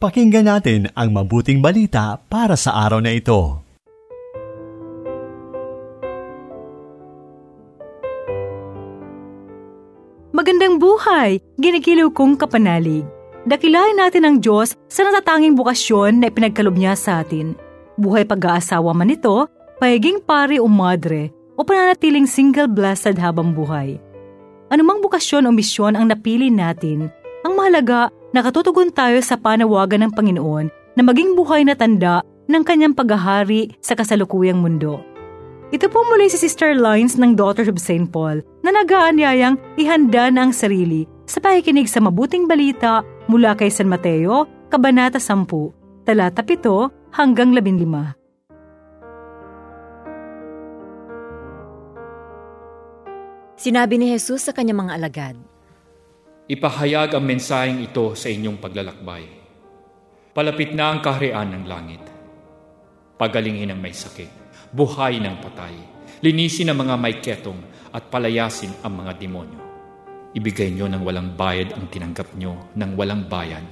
Pakinggan natin ang mabuting balita para sa araw na ito. Magandang buhay! Ginigilaw kong kapanalig. Dakilahin natin ang Diyos sa natatanging bukasyon na ipinagkalob niya sa atin. Buhay pag-aasawa man ito, pahiging pare o madre, o pananatiling single blessed habang buhay. Anumang bukasyon o misyon ang napili natin, ang mahalaga nakatutugon tayo sa panawagan ng Panginoon na maging buhay na tanda ng kanyang paghahari sa kasalukuyang mundo. Ito po muli si Sister Lines ng Daughters of St. Paul na nagaanyayang ihanda na ang sarili sa pakikinig sa mabuting balita mula kay San Mateo, Kabanata 10, talata 7 hanggang 15. Sinabi ni Jesus sa kanyang mga alagad, Ipahayag ang mensaheng ito sa inyong paglalakbay. Palapit na ang kaharian ng langit. Pagalingin ang may sakit, buhay ng patay, linisin ang mga may ketong at palayasin ang mga demonyo. Ibigay nyo ng walang bayad ang tinanggap nyo ng walang bayad.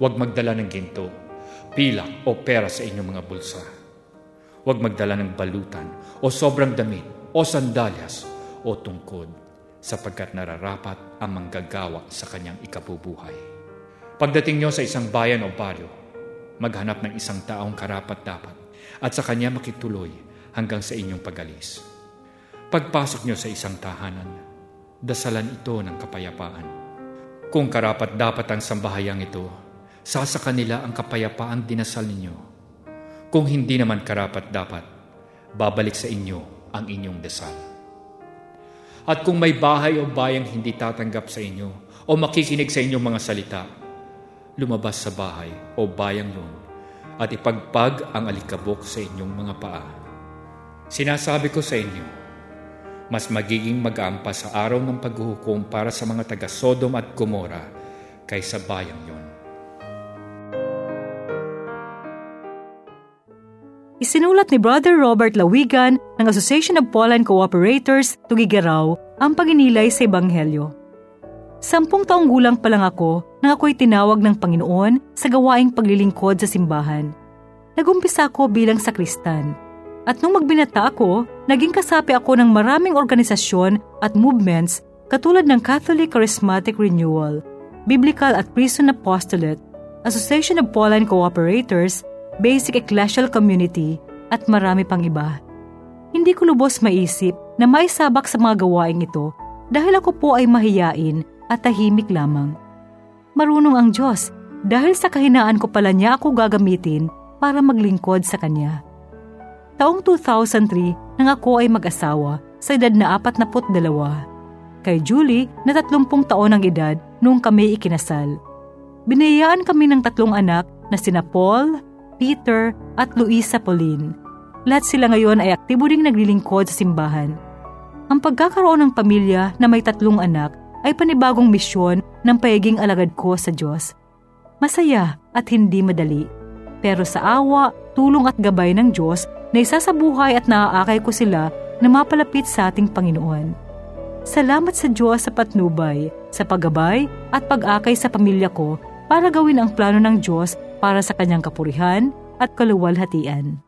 Huwag magdala ng ginto, pilak o pera sa inyong mga bulsa. Huwag magdala ng balutan o sobrang damit o sandalyas o tungkod sapagkat nararapat ang manggagawa sa kanyang ikabubuhay. Pagdating nyo sa isang bayan o baryo, maghanap ng isang taong karapat-dapat at sa kanya makituloy hanggang sa inyong pagalis. Pagpasok nyo sa isang tahanan, dasalan ito ng kapayapaan. Kung karapat-dapat ang sambahayang ito, sasa kanila ang kapayapaang dinasal ninyo. Kung hindi naman karapat-dapat, babalik sa inyo ang inyong dasal. At kung may bahay o bayang hindi tatanggap sa inyo o makikinig sa inyong mga salita, lumabas sa bahay o bayang yun at ipagpag ang alikabok sa inyong mga paa. Sinasabi ko sa inyo, mas magiging mag-aampa sa araw ng paghuhukom para sa mga taga Sodom at Gomora kaysa bayang yon. Isinulat ni Brother Robert Lawigan ng Association of Pauline Cooperators, Tugigaraw, ang paginilay sa Ebanghelyo. Sampung taong gulang pa lang ako nang ako'y tinawag ng Panginoon sa gawaing paglilingkod sa simbahan. Nagumpisa ako bilang sakristan. At nung magbinata ako, naging kasapi ako ng maraming organisasyon at movements katulad ng Catholic Charismatic Renewal, Biblical at Prison Apostolate, Association of Pauline Cooperators, basic ecclesial community, at marami pang iba. Hindi ko lubos maisip na maisabak sa mga gawaing ito dahil ako po ay mahiyain at tahimik lamang. Marunong ang Diyos dahil sa kahinaan ko pala niya ako gagamitin para maglingkod sa Kanya. Taong 2003 nang ako ay mag-asawa sa edad na 42. Kay Julie na 30 taon ang edad nung kami ikinasal. Binayaan kami ng tatlong anak na sina Paul, Peter at Luisa Pauline. Lahat sila ngayon ay aktibo ding naglilingkod sa simbahan. Ang pagkakaroon ng pamilya na may tatlong anak ay panibagong misyon ng payaging alagad ko sa Diyos. Masaya at hindi madali. Pero sa awa, tulong at gabay ng Diyos na isa sa buhay at naaakay ko sila na mapalapit sa ating Panginoon. Salamat sa Diyos sa patnubay, sa paggabay at pag-akay sa pamilya ko para gawin ang plano ng Diyos para sa kanyang kapurihan at kaluwalhatian.